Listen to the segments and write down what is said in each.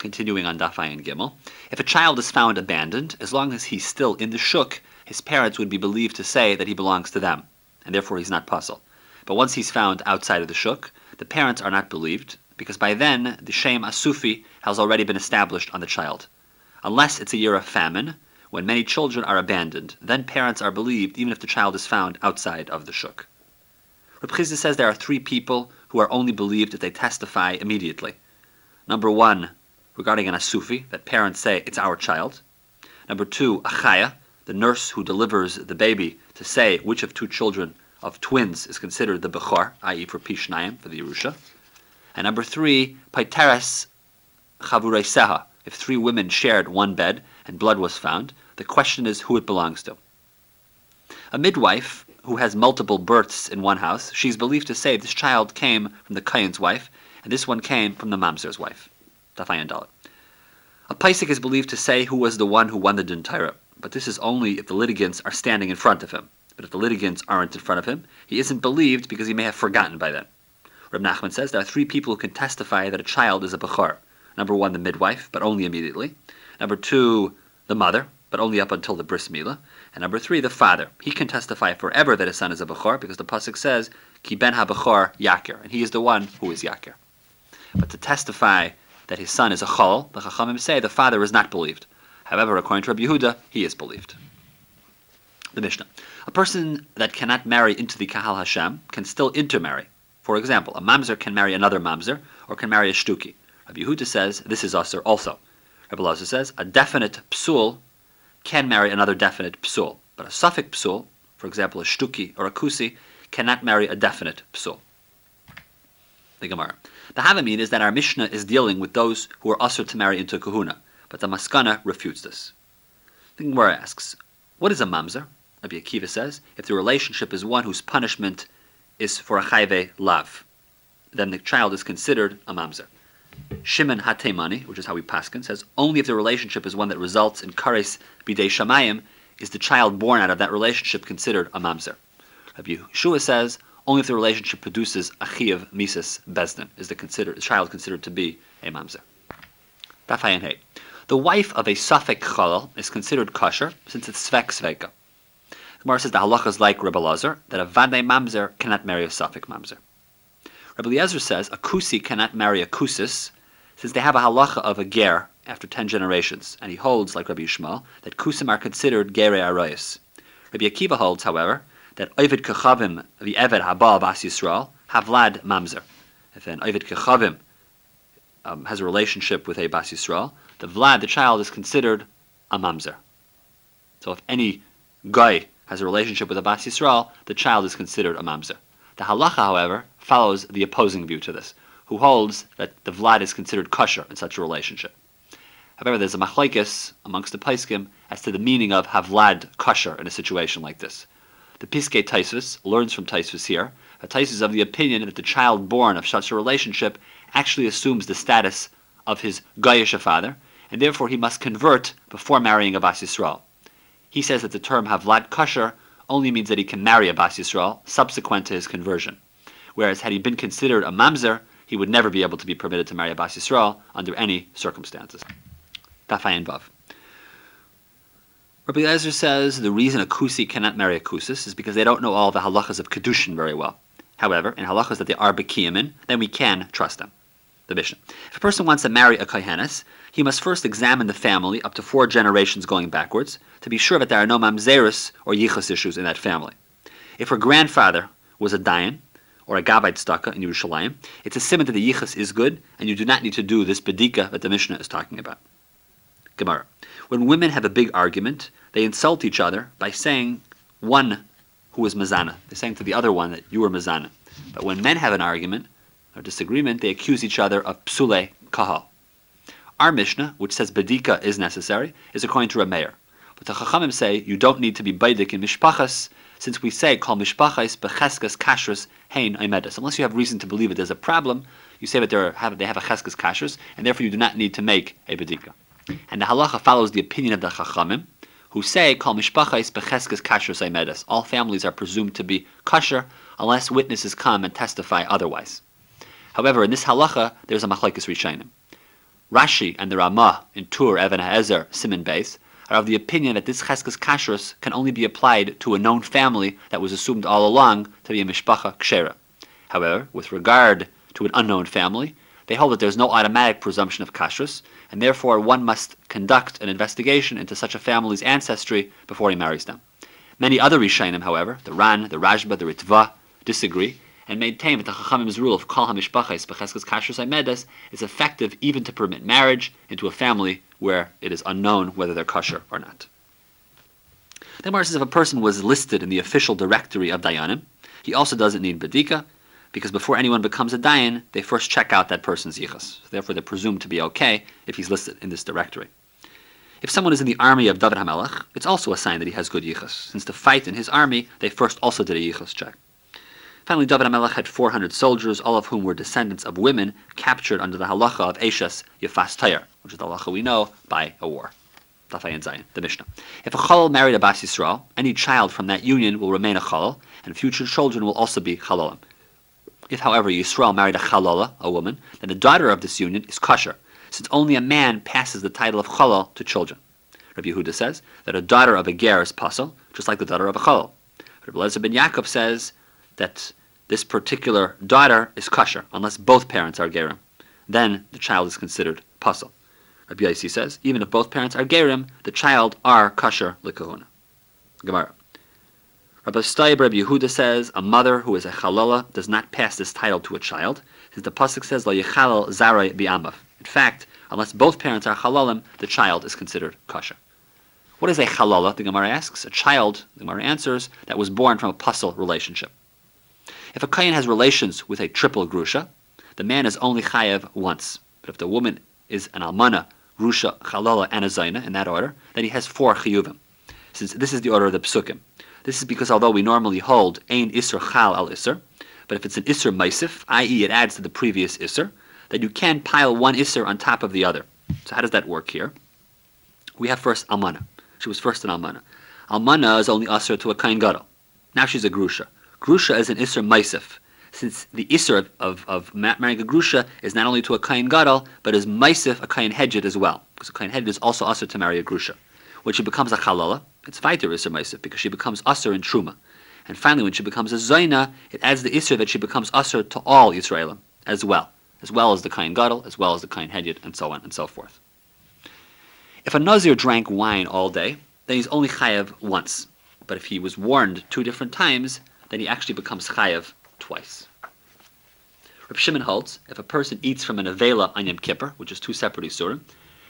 Continuing on Dafai and Gimel, if a child is found abandoned, as long as he's still in the shuk, his parents would be believed to say that he belongs to them, and therefore he's not pasul. But once he's found outside of the shuk, the parents are not believed, because by then the shem asufi has already been established on the child. Unless it's a year of famine, when many children are abandoned, then parents are believed even if the child is found outside of the shuk. Reb Chisda says there are three people who are only believed if they testify immediately. Number one, regarding an asufi, that parents say it's our child. Number two, achaya, the nurse who delivers the baby, to say which of two children of twins is considered the bechor, i.e. for pishnayim, for the Yerusha. And number three, paiteres chavureseha, if three women shared one bed and blood was found, the question is who it belongs to. A midwife who has multiple births in one house, she's believed to say this child came from the Kayan's wife, and this one came from the Mamzer's wife. A Paisik is believed to say who was the one who won the Din but this is only if the litigants are standing in front of him. But if the litigants aren't in front of him, he isn't believed because he may have forgotten by then. Reb Nachman says there are three people who can testify that a child is a Bechor. Number one, the midwife, but only immediately. Number two, the mother, but only up until the bris milah. And number three, the father. He can testify forever that his son is a Bechor because the Pasuk says, Ki ben ha-Bechor yakir, and he is the one who is yakir. But to testify that his son is a chol, the Chachamim say the father is not believed. However, according to Rabbi Yehuda, he is believed. The Mishnah. A person that cannot marry into the Kahal Hashem can still intermarry. For example, a mamzer can marry another mamzer or can marry a shtuki. Rabbi Yehuda says this is usher also. Rabbi Lazar says a definite psul can marry another definite psul, but a suffix psul, for example, a shtuki or a kusi, cannot marry a definite psul. The Gemara. The Havamin is that our Mishnah is dealing with those who are usher to marry into kahuna, but the Maskana refutes this. The Gemara asks, what is a mamzer? Rabbi Akiva says, if the relationship is one whose punishment is for a chayve lav, then the child is considered a mamzer. Shimon Hatemani, which is how we paskin, says only if the relationship is one that results in kares bidei shamayim is the child born out of that relationship considered a mamzer. Rabbi Yeshua says only if the relationship produces a chiyav mises bezdin is the, the child considered to be a mamzer. The wife of a Suffolk Chalal is considered kosher since it's Svek Sveka. The Gemara says the halacha is like Rebbe Lazar, that a Vadei Mamzer cannot marry a Suffolk Mamzer. Rebbe Eliezer says a Kusi cannot marry a Kusis since they have a halacha of a Ger after ten generations, and he holds, like Rabbi Yishmael, that Kusim are considered Gere Arayas. Rabbi Akiva holds, however, that Ovid Kechavim, the Eved Habal Bas Yisrael, Havlad Mamzer. If an Ovid Kechavim um, has a relationship with a Bas Yisrael, the Vlad, the child, is considered a mamzer. So if any guy has a relationship with a Bas Yisrael, the child is considered a mamzer. The halacha, however, follows the opposing view to this, who holds that the Vlad is considered kosher in such a relationship. However, there's a machlekes amongst the paiskim as to the meaning of havlad kosher in a situation like this. The Piskei Taisus learns from Taisus here that Taisus is of the opinion that the child born of such a relationship actually assumes the status of his Goyish father, and therefore he must convert before marrying a Bas Yisrael. He says that the term Havlad Kosher only means that he can marry a Bas Yisrael subsequent to his conversion. Whereas had he been considered a Mamzer, he would never be able to be permitted to marry a Bas Yisrael under any circumstances. Tafayin Vav. Rabbi Eliezer says the reason a Kusi cannot marry a Kusis is because they don't know all the halachas of Kedushin very well. However, in halachas that they are Bekiyamin, then we can trust them. The Mishnah. If a person wants to marry a kohenis, he must first examine the family up to four generations going backwards to be sure that there are no mamzerus or yichus issues in that family. If her grandfather was a dayan or a gabait staka in Yerushalayim, it's a simon that the yichus is good, and you do not need to do this bedika that the Mishnah is talking about. Gemara. When women have a big argument, they insult each other by saying one who is mazana. They're saying to the other one that you are mazana. But when men have an argument or disagreement, they accuse each other of psule kahal. Our Mishnah, which says bedika is necessary, is according to Rameir. But the Chachamim say you don't need to be baidik in mishpachas, since we say call mishpachas becheskas kashrus hein aimedas. Unless you have reason to believe that there's a problem, you say that have, they have a cheskas kashrus, and therefore you do not need to make a bedika. And the halacha follows the opinion of the Chachamim, who say call mishpachas becheskas kashrus aimedas. All families are presumed to be kosher unless witnesses come and testify otherwise. However, in this halacha, there's a machlekes rishonim. Rashi and the Ramah in Tur Even HaEzer Simon Beis are of the opinion that this cheskes kashrus can only be applied to a known family that was assumed all along to be a mishpacha kshera. However, with regard to an unknown family, they hold that there's no automatic presumption of kashrus, and therefore one must conduct an investigation into such a family's ancestry before he marries them. Many other Rishonim, however, the Ran, the Rashba, the Ritva, disagree and maintain that the Chachamim's rule of Kol HaMishpachas B'cheskes Kashrus Aimedes is effective even to permit marriage into a family where it is unknown whether they're kosher or not. The Gemara says if a person was listed in the official directory of Dayanim, he also doesn't need Badika, because before anyone becomes a Dayan, they first check out that person's yichus. Therefore, they're presumed to be okay if he's listed in this directory. If someone is in the army of David HaMelech, it's also a sign that he has good yichus, since to fight in his army, they first also did a yichus check. Finally, David HaMelech had 400 soldiers, all of whom were descendants of women captured under the halacha of Eshes Yefas Tayyar, which is the halacha we know by a war. Tafayin Zayin, the Mishnah. If a chalal married a Bas Yisrael, any child from that union will remain a chalal, and future children will also be chalalim. If, however, Yisrael married a chalala, a woman, then the daughter of this union is kosher, since only a man passes the title of chalal to children. Rabbi Yehuda says that a daughter of a ger is pasul, just like the daughter of a chalal. Rabbi Lezer ben Yaakov says that this particular daughter is kosher, unless both parents are gerim. Then the child is considered pasul. Rabbi Yossi says, even if both parents are gerim, the child are kosher likahuna. Gemara. Rabbi Staib Rabbi Yehuda says, a mother who is a chalala does not pass this title to a child, since the pasuk says, lo yechalal zaray bi'amav. In fact, unless both parents are halalim, the child is considered kosher. What is a halala? The Gemara asks. A child, the Gemara answers, that was born from a pasul relationship. If a kohen has relations with a triple grusha, the man is only chayev once. But if the woman is an almana, grusha, chalala, and a zayna, in that order, then he has four chiyuvim. Since this is the order of the psukim. This is because although we normally hold ein isser chal al isser, but if it's an isser maisif, i.e. it adds to the previous isser, then you can pile one isser on top of the other. So how does that work here? We have first almana. She was first an almana. Almana is only usher to a kain gadol. Now she's a grusha. Grusha is an Isser Maisif, since the Isser of, of, of marrying a Grusha is not only to a Kain Gadol, but is Maisif, a Kain Hedjid as well, because a Kain Hedjid is also Usher to marry a Grusha. When she becomes a Chalala, it's Vaiter Isser Maisif, because she becomes Usher in Truma. And finally, when she becomes a Zaina, it adds the Isser that she becomes Usher to all Yisraelim as well, as well as the Kain Gadol, as well as the Kain Hedjid, and so on and so forth. If a Nazir drank wine all day, then he's only Chayav once. But if he was warned two different times, then he actually becomes chayav twice. Reb Shimon holds if a person eats from an avela on Yom Kippur, which is two separate isurim,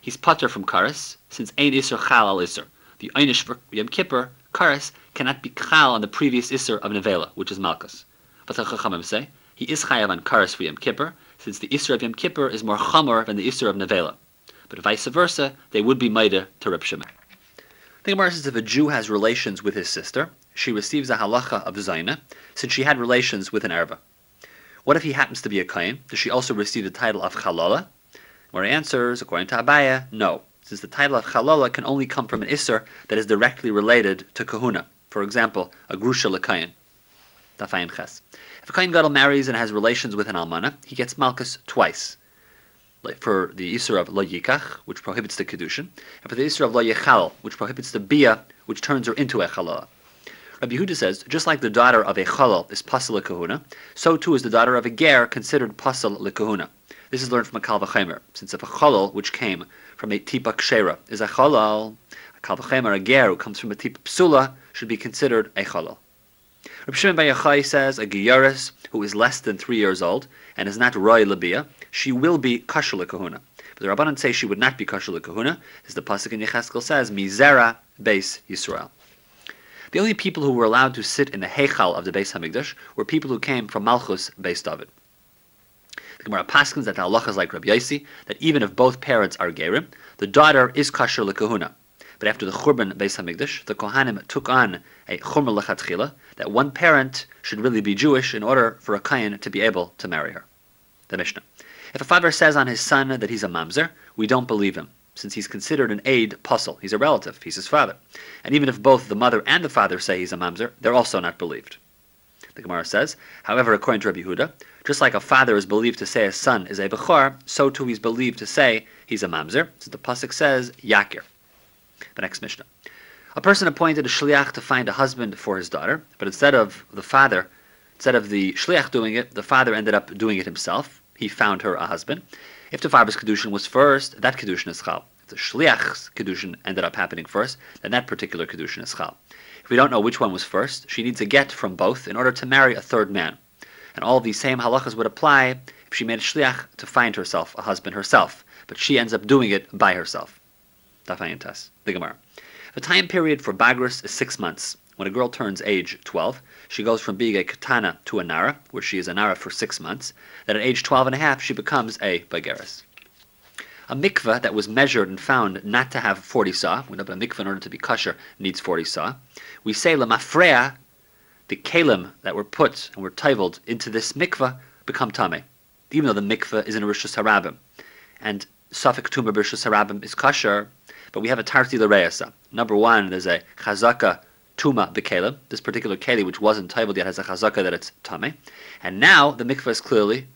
he's putter from karas, since ein isur chal al isur. The einish for Yom Kippur, karas, cannot be chal on the previous isur of an avela, which is malchus. But the chachamim say he is chayav on karas for Yom Kippur, since the isur of Yom Kippur is more chamor than the isur of nevela. But vice versa, they would be maida to Shimon. The Gemara says if a Jew has relations with his sister, she receives a halacha of Zaina, since she had relations with an Erba. What if he happens to be a Kain? Does she also receive the title of Chalala? Where he answers, according to Abaye, no, since the title of Chalala can only come from an Isser that is directly related to Kahuna. For example, a Grusha Lekayin. Tafayin Ches. If a Kain Gadol marries and has relations with an Almana, he gets Malchus twice. For the Isser of Lo Yikach, which prohibits the Kedushin, and for the Isser of Lo Yechal, which prohibits the Bia, which turns her into a Chalala. Rabbi Yehuda says, just like the daughter of a chalal is pasal kahuna, so too is the daughter of a ger considered pasal kahuna. This is learned from a kalvachemer, since if a chalal which came from a tipa kshera is a chalal, a kalvachemer, a ger who comes from a tipa psula, should be considered a chalal. Rabbi Shimon Bar says a giyaris who is less than three years old and is not roy labia, she will be kasher kahuna. But the Rabbanan say she would not be kasher kahuna, as the pasuk in Yecheskel says, mizera beis Yisrael. The only people who were allowed to sit in the Heichal of the Beis Hamikdash were people who came from Malchus Beis David. The Gemara paskins that halachas like Rabbi Yossi that even if both parents are gerim, the daughter is kasher lekahuna. But after the Churban Beis Hamikdash, the Kohanim took on a Chumr lechatchila that one parent should really be Jewish in order for a Kayan to be able to marry her. The Mishnah. If a father says on his son that he's a mamzer, we don't believe him since he's considered an aid pasul. He's a relative. He's his father. And even if both the mother and the father say he's a mamzer, they're also not believed. The Gemara says, however, according to Rabbi Huda, just like a father is believed to say a son is a bechor, so too he's believed to say he's a mamzer. So the pasuk says yakir. The next Mishnah. A person appointed a shliach to find a husband for his daughter, but instead of the father, instead of the shliach doing it, the father ended up doing it himself. He found her a husband. If the father's kedushin was first, that kedushin is chal. The shliach's kedushin ended up happening first, then that particular kedushin is chal. If we don't know which one was first, she needs a get from both in order to marry a third man. And all these same halachas would apply if she made a shliach to find herself a husband herself, but she ends up doing it by herself. Dafayantas, the Gemara. The time period for Bagris is six months. When a girl turns age 12, she goes from being a katana to a nara, where she is a nara for six months. Then at age 12 and a half, she becomes a bageris. A mikveh that was measured and found not to have 40 saw, when a mikveh in order to be kosher needs 40 saw, we say lamafreya, the kalim that were put and were titled into this mikveh become tame, even though the mikveh is in a rishus harabim. And Safik Tumah Rishus Harabim is kosher, but we have a Tarti L'Reasa. Number one, there's a Chazaka Tuma B'Kelim. This particular Keli, which wasn't titled yet, has a Chazaka that it's Tame. And now the mikveh is clearly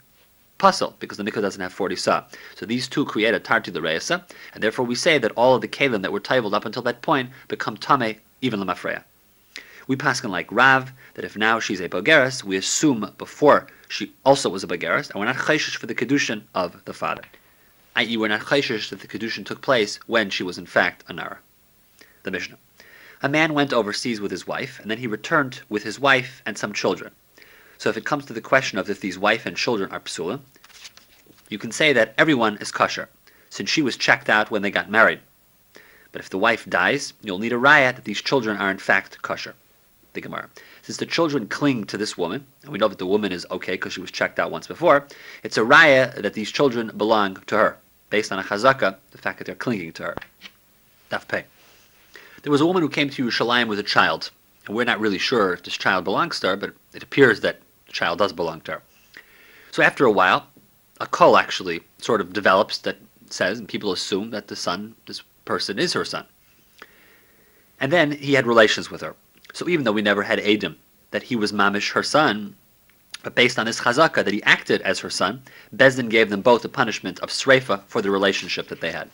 pasul because the mikveh doesn't have 40 sa. So these two create a Tarti L'Reasa, and therefore we say that all of the Kelim that were titled up until that point become Tame, even Lamafreya. We pass on like Rav that if now she's a Bogeris, we assume before she also was a Bogeris, and we're not chayshish for the Kedushin of the father i.e., we're not chayshish that the kedushin took place when she was in fact a nara. The Mishnah. A man went overseas with his wife, and then he returned with his wife and some children. So if it comes to the question of if these wife and children are psula, you can say that everyone is kosher, since she was checked out when they got married. But if the wife dies, you'll need a riot that these children are in fact kosher. The Gemara. Since the children cling to this woman, and we know that the woman is okay because she was checked out once before, it's a raya that these children belong to her based on a chazaka, the fact that they're clinging to her. Daf pay. There was a woman who came to Yerushalayim with a child, and we're not really sure if this child belongs to her, but it appears that child does belong to her. So after a while, a call actually sort of develops that says, and people assume that the son, this person, is her son. And then he had relations with her. So even though we never had Adam that he was mamish her son, but based on this chazaka that he acted as her son, Bezdin gave them both the punishment of sreifa for the relationship that they had.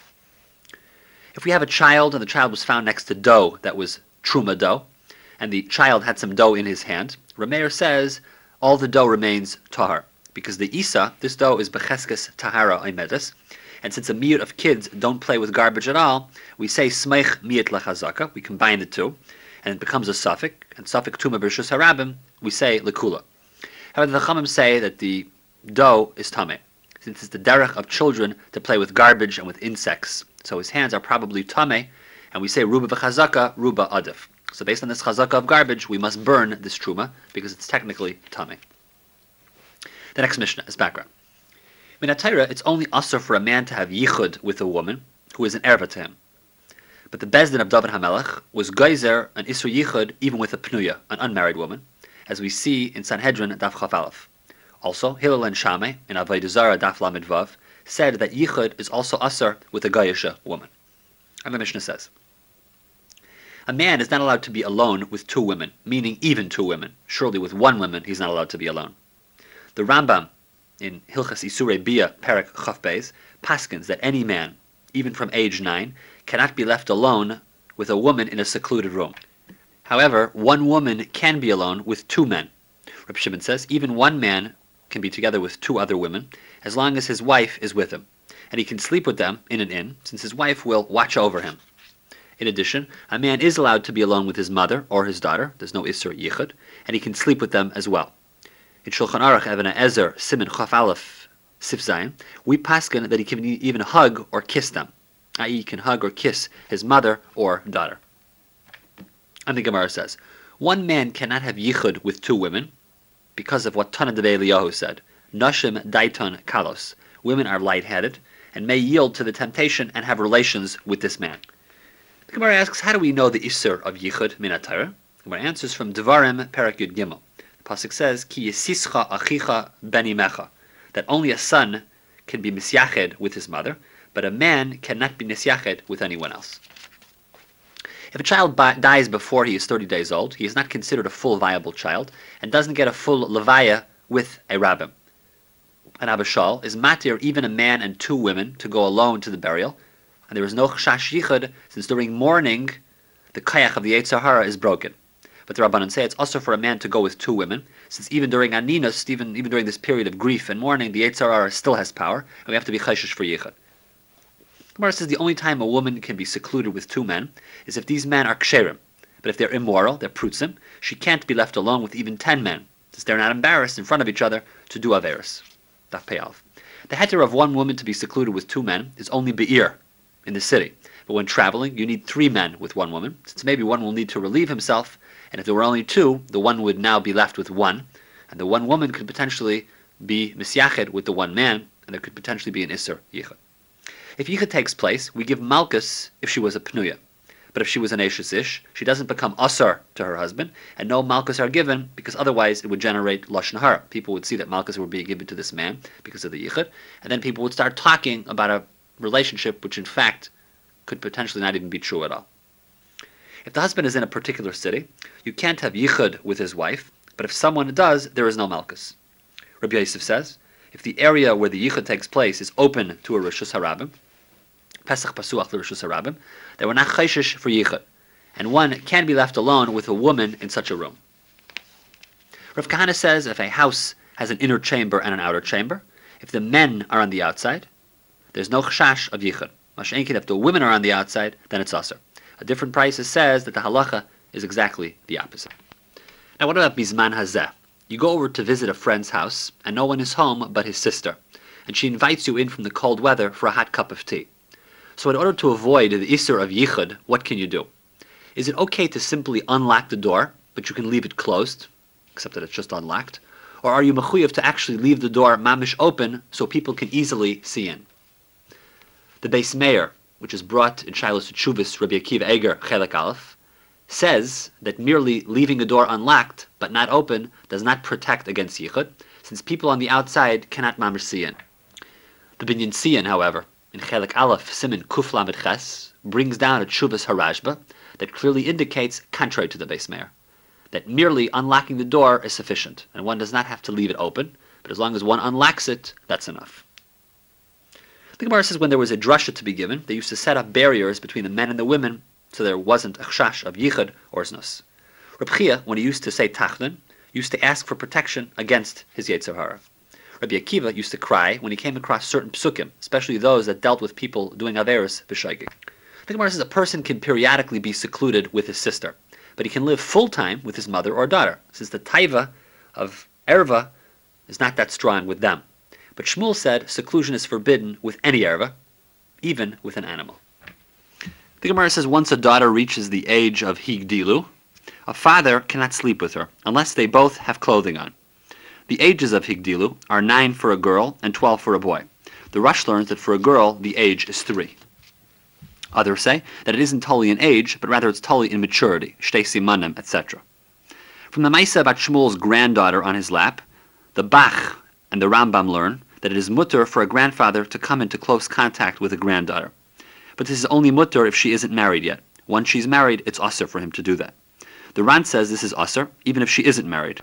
If we have a child and the child was found next to dough that was truma dough, and the child had some dough in his hand, Rameir says all the dough remains tahar, because the isa, this dough is becheskes tahara oimedes, and since a miyut of kids don't play with garbage at all, we say smeich miyut lechazaka, we combine the two, and it becomes a suffix, and suffix tuma b'rishus harabim, we say lekula. However, the Chachamim say that the dough is tameh, since it's the derech of children to play with garbage and with insects. So his hands are probably tameh, and we say ruba v'chazaka, ruba adif. So based on this chazaka of garbage, we must burn this truma because it's technically tameh. The next Mishnah is background. In Atira, it's only usher for a man to have yichud with a woman who is an erva to him. But the Bezdin of David HaMelech was geyser an Isra Yichud even with a Pnuya, an unmarried woman, as we see in Sanhedrin Daf Chaf Aleph. Also, Hillel and Shammai in Avodah Zarah Daf Lamed Vav said that Yichud is also Asar with a Gayasha woman. And the Mishnah says, a man is not allowed to be alone with two women, meaning even two women. Surely with one woman he's not allowed to be alone. The Rambam in Hilchas Isurei Bia Perak Chaf paskins that any man, even from age nine, cannot be left alone with a woman in a secluded room. However, one woman can be alone with two men. Reb Shimon says even one man can be together with two other women as long as his wife is with him, and he can sleep with them in an inn since his wife will watch over him. In addition, a man is allowed to be alone with his mother or his daughter. There's no Isser Yichud, and he can sleep with them as well. In Shulchan Aruch Even Ezer Simin Chaf Aleph Sif Zayin, we paskin that he can even hug or kiss them, i.e., he can hug or kiss his mother or daughter. And the Gemara says, one man cannot have yichud with two women because of what Tana de Eliyahu said. Nashim daiton kalos. Women are light-headed and may yield to the temptation and have relations with this man. The Gemara asks, how do we know the Isser of Yichud Minatara? The Gemara answers from Devarim Perak Yud Gimel. The Pasuk says, Ki yisischa achicha benimecha, that only a son can be misyached with his mother, but a man cannot be misyached with anyone else. If a child dies before he is 30 days old, he is not considered a full viable child and doesn't get a full levaya with a rabbim. an Abba Shaul is matir even a man and two women to go alone to the burial, and there is no chashash yichud since during mourning the kayach of the Yetzer Hara is broken. But the Rabbanan say it's also for a man to go with two women, since even during Aninus, even, even during this period of grief and mourning, the Yetzer Hara still has power, and we have to be chayshish for yichud. Gemara says the only time a woman can be secluded with two men is if these men are ksherim. But if they're immoral, they're prutzim, she can't be left alone with even ten men, since they're not embarrassed in front of each other to do averis. Daf. The heter of one woman to be secluded with two men is only be'ir, in the city. But when traveling, you need three men with one woman, since maybe one will need to relieve himself, and if there were only two, the one would now be left with one, and the one woman could potentially be misyached with the one man, and there could potentially be an isser yichud. If yichud takes place, we give malchus if she was a pnuya. But if she was an Ashes Ish, she doesn't become Asar to her husband, and no Malchus are given because otherwise it would generate Lashon Hara. People would see that Malchus were being given to this man because of the Yichud, and then people would start talking about a relationship which in fact could potentially not even be true at all. If the husband is in a particular city, you can't have Yichud with his wife, but if someone does, there is no Malchus. Rabbi Yosef says, if the area where the Yichud takes place is open to a Rishus Harabim, Pesach Pasuach L'Rishus Harabim, they were not chayshish for yichud, and one can be left alone with a woman in such a room. Rav Kahana says if a house has an inner chamber and an outer chamber, if the men are on the outside, there's no chashash of yichud. Mashenkin, if the women are on the outside, then it's usher. A different price says that the halacha is exactly the opposite. Now, what about bizman hazeh? You go over to visit a friend's house, and no one is home but his sister, and she invites you in from the cold weather for a hot cup of tea. So in order to avoid the Isser of Yichud, what can you do? Is it okay to simply unlock the door, but you can leave it closed, except that it's just unlocked? Or are you mechuyev to actually leave the door mamish open so people can easily see in? The Beis Meir, which is brought in Shiloh Tshuvas Rabbi Akiva Eger Chelek Aleph, says that merely leaving a door unlocked but not open does not protect against yichud, since people on the outside cannot mamish see in. The Binyan Tziyon, however, in Chelik Aleph Simin Kuf Lamed Ches brings down a Chuvas Harajba that clearly indicates, contrary to the Beis Meir, that merely unlocking the door is sufficient, and one does not have to leave it open, but as long as one unlocks it, that's enough. The Gemara says when there was a drasha to be given, they used to set up barriers between the men and the women, so there wasn't a chash of yichud or znus. Reb Chia, when he used to say tachdin, used to ask for protection against his Yetzer Hara. Rabbi Akiva used to cry when he came across certain psukim, especially those that dealt with people doing averis b'shaygig. The Gemara says a person can periodically be secluded with his sister, but he can live full time with his mother or daughter, since the taiva of erva is not that strong with them. But Shmuel said seclusion is forbidden with any erva, even with an animal. The Gemara says once a daughter reaches the age of higdilu, a father cannot sleep with her unless they both have clothing on. The ages of Higdilu are 9 for a girl and 12 for a boy. The Rush learns that for a girl, the age is 3. Others say that it isn't totally in age, but rather it's totally in maturity, shtei simanim, etc. From the Maisa about Shmuel's granddaughter on his lap, the Bach and the Rambam learn that it is mutter for a grandfather to come into close contact with a granddaughter. But this is only mutter if she isn't married yet. Once she's married, it's usher for him to do that. The Ran says this is usher, even if she isn't married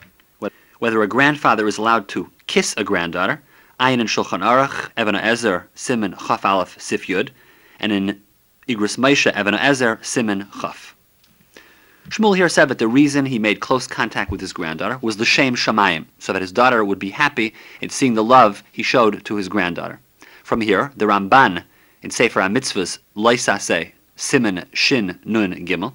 whether a grandfather is allowed to kiss a granddaughter, ayin in Shulchan Aruch, Evan Ezer, Simon Chaf Aleph Sif Yud, and in Igros Moshe, Evan Ezer, Simon Chaf. Shmuel here said that the reason he made close contact with his granddaughter was the shame shamayim, so that his daughter would be happy in seeing the love he showed to his granddaughter. From here, the Ramban in Sefer HaMitzvahs, Loisase, Simon Shin Nun Gimel,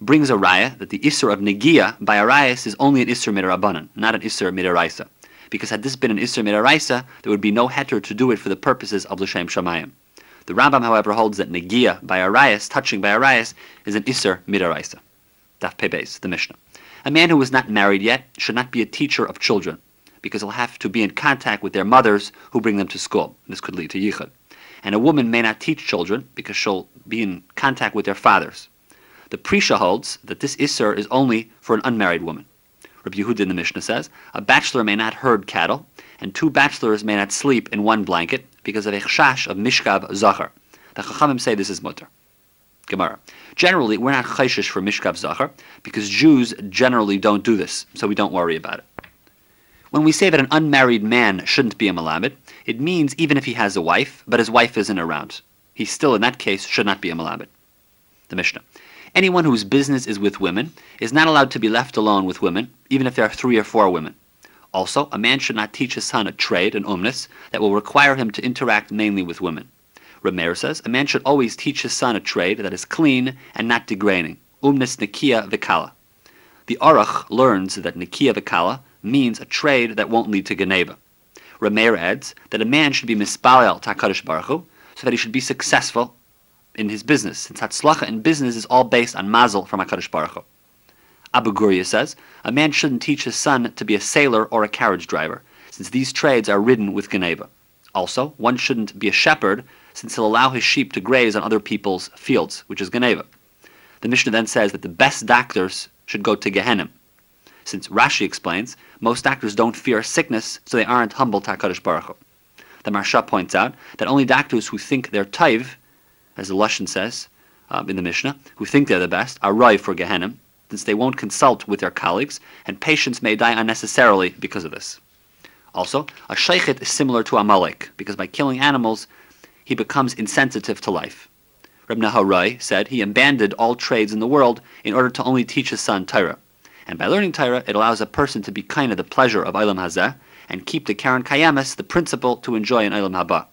brings a raya that the Isser of Negia by Arias is only an Isser Midarabanan, not an Isser Midaraisa. Because had this been an Isser Midaraisa, there would be no heter to do it for the purposes of L'Shem Shamayim. The Rambam, however, holds that Negia by Arias, touching by Arias, is an Isser Midaraisa. Daf Pebes, the Mishnah. A man who is not married yet should not be a teacher of children, because he'll have to be in contact with their mothers who bring them to school. This could lead to yichud. And a woman may not teach children because she'll be in contact with their fathers. The Prisha holds that this Isser is only for an unmarried woman. Rabbi Yehuda in the Mishnah says, a bachelor may not herd cattle, and two bachelors may not sleep in one blanket because of a chash of mishkav zachar. The Chachamim say this is mutter. Gemara. Generally, we're not chayshish for mishkav zachar because Jews generally don't do this, so we don't worry about it. When we say that an unmarried man shouldn't be a Malamed, it means even if he has a wife, but his wife isn't around. He still, in that case, should not be a Malamed. The Mishnah. Anyone whose business is with women is not allowed to be left alone with women, even if there are three or four women. Also, a man should not teach his son a trade, an umnis, that will require him to interact mainly with women. Rameir says, a man should always teach his son a trade that is clean and not degrading. Umnis nikia vikala. The Aruch learns that nikia vikala means a trade that won't lead to Geneva. Rameir adds that a man should be mispalel takadish baruch Hu, so that he should be successful in his business, since Hatzlacha in business is all based on mazel from HaKadosh Baruch Hu. Abu Gurya says, a man shouldn't teach his son to be a sailor or a carriage driver, since these trades are ridden with Geneva. Also, one shouldn't be a shepherd, since he'll allow his sheep to graze on other people's fields, which is Geneva. The Mishnah then says that the best doctors should go to Gehenim, since Rashi explains, most doctors don't fear sickness, so they aren't humble to HaKadosh Baruch Hu. The Maharsha points out that only doctors who think they're taiv, as the Lashon says um, in the Mishnah, who think they're the best, are rive for Gehenim, since they won't consult with their colleagues, and patients may die unnecessarily because of this. Also, a sheikhet is similar to Amalek, because by killing animals, he becomes insensitive to life. Reb Nehorai said he abandoned all trades in the world in order to only teach his son Torah. And by learning Torah, it allows a person to be kind of the pleasure of Ilam Hazeh and keep the Karen Kayamis, the principle to enjoy in Ilam Haba.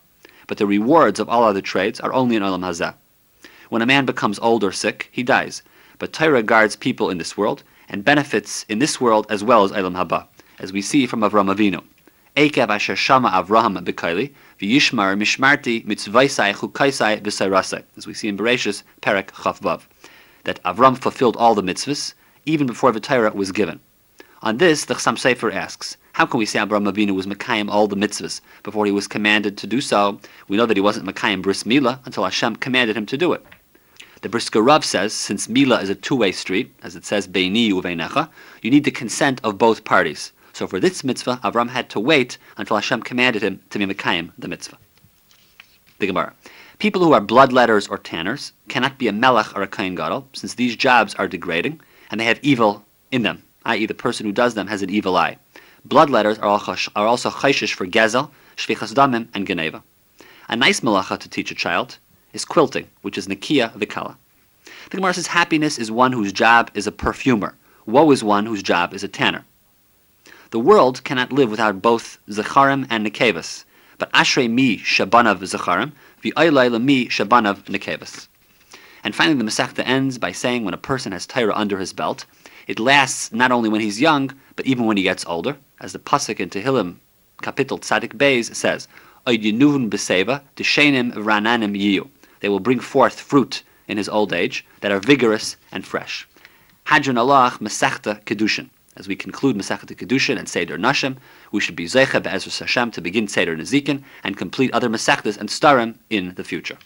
But the rewards of all other trades are only in Ilam Hazeh. When a man becomes old or sick, he dies. But Torah guards people in this world and benefits in this world as well as Ilam Haba, as we see from Avram Avinu. Ekev asher shama Avraham b'kaili, v'yishmar mishmarti mitzvaisai chukaisai v'sairasai, as we see in Bereshis, Perek Chafvav, that Avram fulfilled all the mitzvahs, even before the Torah was given. On this, the Chassam Sofer asks, how can we say Abraham Avinu was Mekayim all the mitzvahs before he was commanded to do so? We know that he wasn't Mekayim bris Mila until Hashem commanded him to do it. The Brisker Rav says, since Mila is a two-way street, as it says, Beini uveinecha, you need the consent of both parties. So for this mitzvah, Avram had to wait until Hashem commanded him to be Mekayim the mitzvah. The Gemara. People who are bloodletters or tanners cannot be a melech or a kain gadol, since these jobs are degrading and they have evil in them, i.e., the person who does them has an evil eye. Bloodletters are also chayshish for gezel, shvichas damim, and geneva. A nice malacha to teach a child is quilting, which is nikia vikala. The Gemara says happiness is one whose job is a perfumer. Woe is one whose job is a tanner. The world cannot live without both zecharim and nekevas, but ashrei mi shabanav zecharim, v'aylai mi shabanav nekevas. And finally, the Masechta ends by saying when a person has Torah under his belt, it lasts not only when he's young, but even when he gets older, as the pasuk in Tehillim, Kapitel Tzadik Beis says, beseva rananim yiyu. They will bring forth fruit in his old age that are vigorous and fresh. Hadran Alach Masechta Kedushin. As we conclude Masechta Kedushin and Seder Nashim, we should be Zecha Be'ezras Hashem to begin Seder Nezikin and complete other Masechtas and Starim in the future.